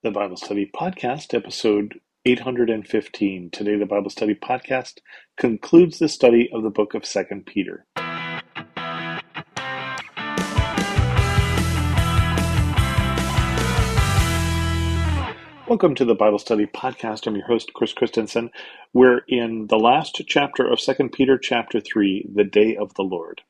the Bible Study Podcast, episode 815. Today, the Bible Study Podcast concludes the study of the book of 2 Peter. Welcome to the Bible Study Podcast. I'm your host, Chris Christensen. We're in the last chapter of 2 Peter, chapter 3, the day of the Lord.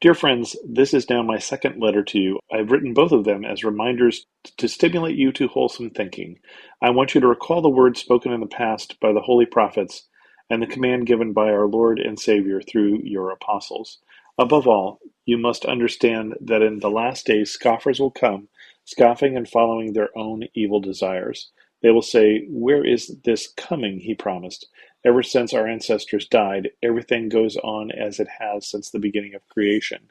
Dear friends, this is now my second letter to you. I've written both of them as reminders to stimulate you to wholesome thinking. I want you to recall the words spoken in the past by the holy prophets and the command given by our Lord and Savior through your apostles. Above all, you must understand that in the last days scoffers will come, scoffing and following their own evil desires. They will say, Where is this coming he promised? Ever since our ancestors died, everything goes on as it has since the beginning of creation.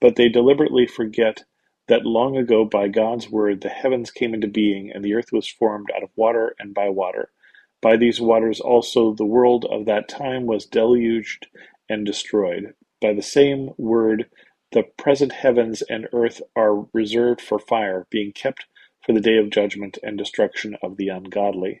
But they deliberately forget that long ago by God's word the heavens came into being and the earth was formed out of water and by water. By these waters also the world of that time was deluged and destroyed. By the same word the present heavens and earth are reserved for fire, being kept for the day of judgment and destruction of the ungodly.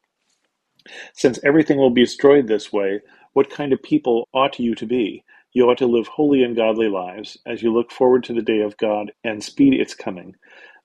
Since everything will be destroyed this way, what kind of people ought you to be? You ought to live holy and godly lives as you look forward to the day of God and speed its coming.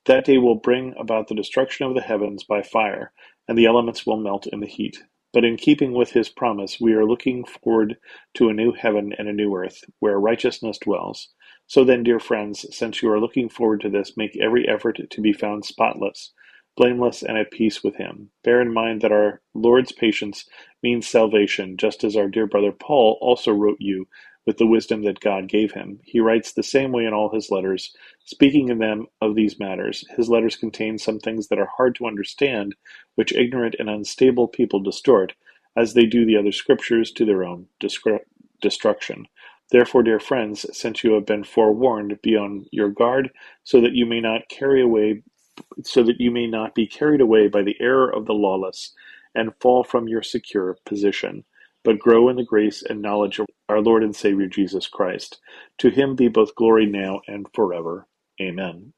That day will bring about the destruction of the heavens by fire, and the elements will melt in the heat. But in keeping with his promise, we are looking forward to a new heaven and a new earth, where righteousness dwells. So then, dear friends, since you are looking forward to this, make every effort to be found spotless blameless and at peace with him. Bear in mind that our Lord's patience means salvation, just as our dear brother Paul also wrote you with the wisdom that God gave him. He writes the same way in all his letters, speaking in them of these matters. His letters contain some things that are hard to understand, which ignorant and unstable people distort, as they do the other scriptures to their own destruction. Therefore, dear friends, since you have been forewarned, be on your guard, so that you may not carry away so that you may not be carried away by the error of the lawless and fall from your secure position, but grow in the grace and knowledge of our Lord and Savior Jesus Christ. To him be both glory now and forever. Amen.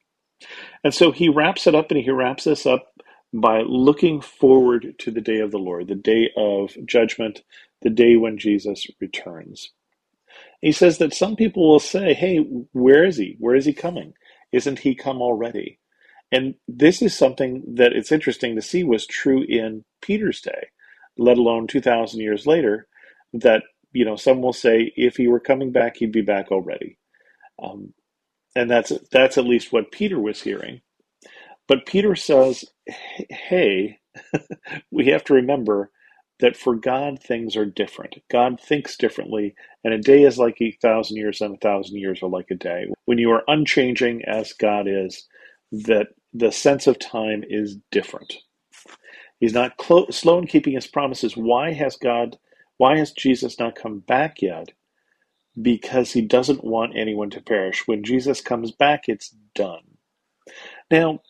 And so he wraps it up and he wraps this up by looking forward to the day of the Lord, the day of judgment, the day when Jesus returns. He says that some people will say, Hey, where is he? Where is he coming? Isn't he come already? And this is something that it's interesting to see was true in Peter's day, let alone 2,000 years later, that, you know, some will say if he were coming back, he'd be back already. Um, and that's, that's at least what Peter was hearing. But Peter says, hey, we have to remember that for God, things are different. God thinks differently, and a day is like a thousand years, and a thousand years are like a day. When you are unchanging as God is, that the sense of time is different. He's not clo- slow in keeping his promises. Why has God, why has Jesus not come back yet? Because he doesn't want anyone to perish. When Jesus comes back, it's done. Now,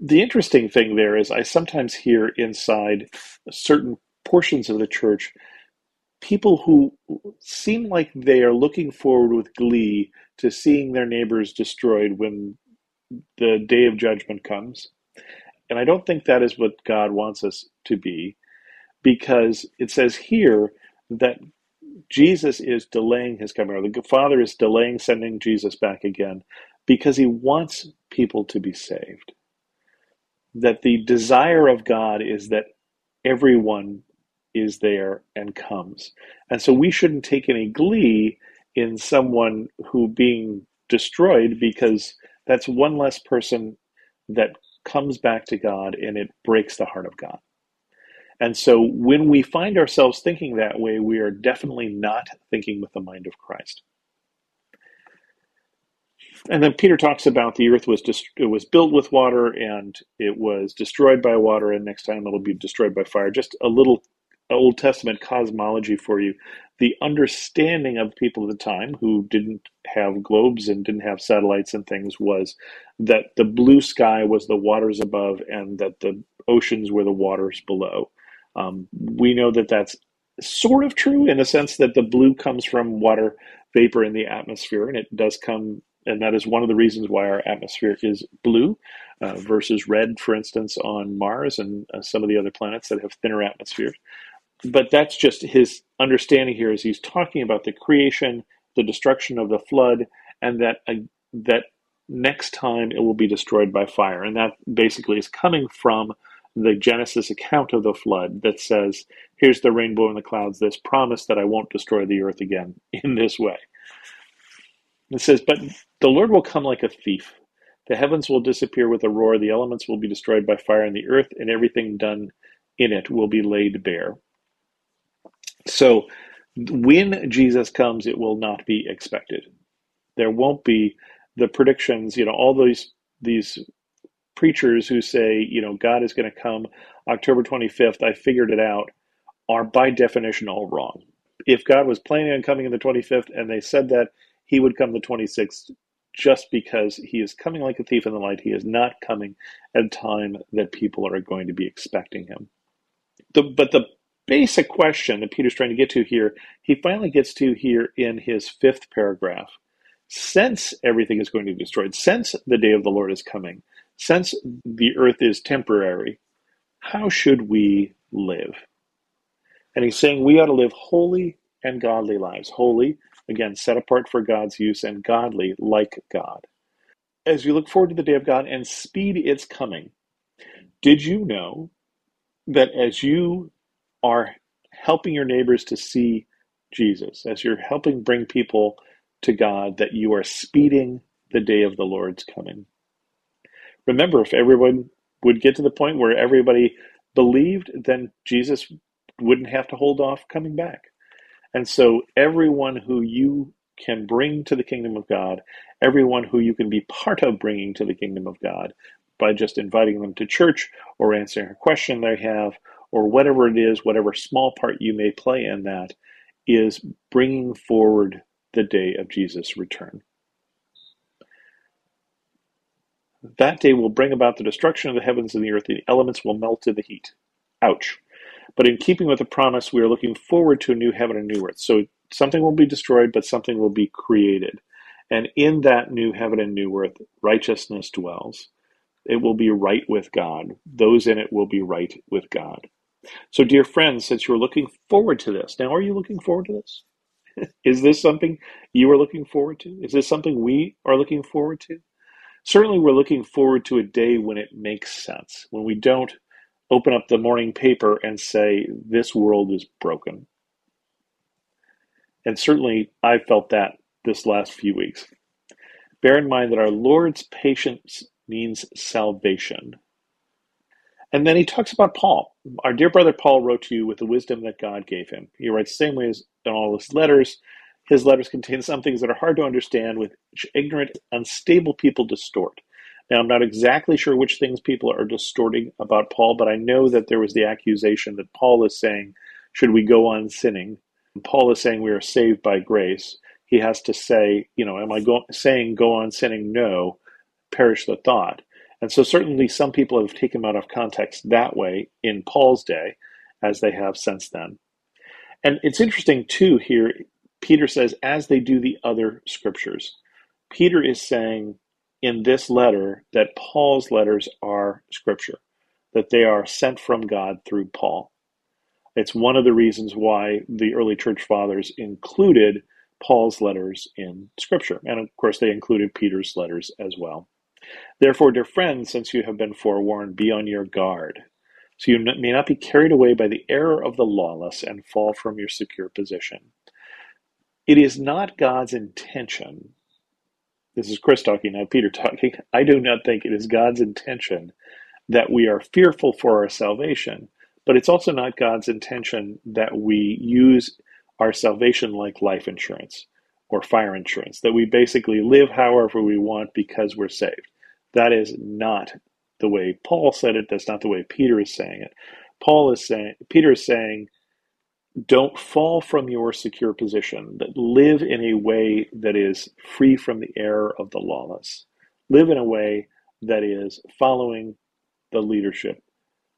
the interesting thing there is I sometimes hear inside certain portions of the church people who seem like they are looking forward with glee to seeing their neighbors destroyed when the day of judgment comes. And I don't think that is what God wants us to be, because it says here that Jesus is delaying his coming, or the Father is delaying sending Jesus back again because he wants people to be saved. That the desire of God is that everyone is there and comes. And so we shouldn't take any glee in someone who being destroyed because that's one less person that comes back to God and it breaks the heart of God. And so when we find ourselves thinking that way, we are definitely not thinking with the mind of Christ. and then Peter talks about the earth was dist- it was built with water and it was destroyed by water, and next time it'll be destroyed by fire. Just a little Old Testament cosmology for you. The understanding of people at the time who didn't have globes and didn't have satellites and things was that the blue sky was the waters above and that the oceans were the waters below. Um, we know that that's sort of true in the sense that the blue comes from water vapor in the atmosphere, and it does come, and that is one of the reasons why our atmosphere is blue uh, versus red, for instance, on Mars and uh, some of the other planets that have thinner atmospheres but that's just his understanding here is he's talking about the creation, the destruction of the flood, and that uh, that next time it will be destroyed by fire, and that basically is coming from the Genesis account of the flood that says, "Here's the rainbow in the clouds, this promise that I won't destroy the earth again in this way." It says, "But the Lord will come like a thief." The heavens will disappear with a roar, the elements will be destroyed by fire, and the earth and everything done in it will be laid bare. So when Jesus comes, it will not be expected. There won't be the predictions, you know, all these these preachers who say, you know, God is going to come October 25th, I figured it out, are by definition all wrong. If God was planning on coming on the 25th and they said that he would come the 26th just because he is coming like a thief in the night, he is not coming at a time that people are going to be expecting him. The, but the basic question that Peter's trying to get to here, he finally gets to here in his fifth paragraph. Since everything is going to be destroyed, since the day of the Lord is coming, since the earth is temporary, how should we live? And he's saying we ought to live holy and godly lives. Holy, again, set apart for God's use, and godly, like God. As we look forward to the day of God and speed its coming, did you know that as you are helping your neighbors to see Jesus, as you're helping bring people to God, that you are speeding the day of the Lord's coming. Remember, if everyone would get to the point where everybody believed, then Jesus wouldn't have to hold off coming back. And so, everyone who you can bring to the kingdom of God, everyone who you can be part of bringing to the kingdom of God by just inviting them to church or answering a question they have or whatever it is, whatever small part you may play in that, is bringing forward the day of Jesus' return. That day will bring about the destruction of the heavens and the earth, the elements will melt to the heat. Ouch. But in keeping with the promise, we are looking forward to a new heaven and new earth. So something will be destroyed, but something will be created. And in that new heaven and new earth, righteousness dwells. It will be right with God. Those in it will be right with God. So, dear friends, since you're looking forward to this, now are you looking forward to this? Is this something you are looking forward to? Is this something we are looking forward to? Certainly, we're looking forward to a day when it makes sense, when we don't open up the morning paper and say, This world is broken. And certainly, I felt that this last few weeks. Bear in mind that our Lord's patience means salvation. And then he talks about Paul. Our dear brother Paul wrote to you with the wisdom that God gave him. He writes the same way as in all his letters. His letters contain some things that are hard to understand, which ignorant, unstable people distort. Now, I'm not exactly sure which things people are distorting about Paul, but I know that there was the accusation that Paul is saying, should we go on sinning? And Paul is saying we are saved by grace. He has to say, you know, am I go- saying go on sinning? No, perish the thought. And so, certainly, some people have taken him out of context that way in Paul's day, as they have since then. And it's interesting, too, here, Peter says, as they do the other scriptures. Peter is saying in this letter that Paul's letters are scripture, that they are sent from God through Paul. It's one of the reasons why the early church fathers included Paul's letters in scripture. And of course, they included Peter's letters as well. Therefore, dear friends, since you have been forewarned, be on your guard, so you may not be carried away by the error of the lawless and fall from your secure position. It is not God's intention. This is Chris talking, not Peter talking. I do not think it is God's intention that we are fearful for our salvation, but it's also not God's intention that we use our salvation like life insurance. or fire insurance, that we basically live however we want because we're saved. That is not the way Paul said it. That's not the way Peter is saying it. Paul is saying, Peter is saying, don't fall from your secure position, but live in a way that is free from the error of the lawless. Live in a way that is following the leadership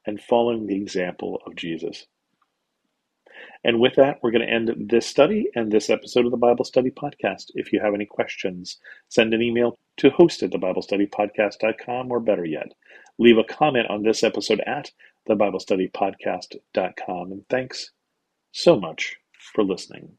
and following the example of Jesus. And with that, we're going to end this study and this episode of the Bible Study Podcast. If you have any questions, send an email to host at thebiblestudypodcast.com or better yet, leave a comment on this episode at thebiblestudypodcast.com. And thanks so much for listening.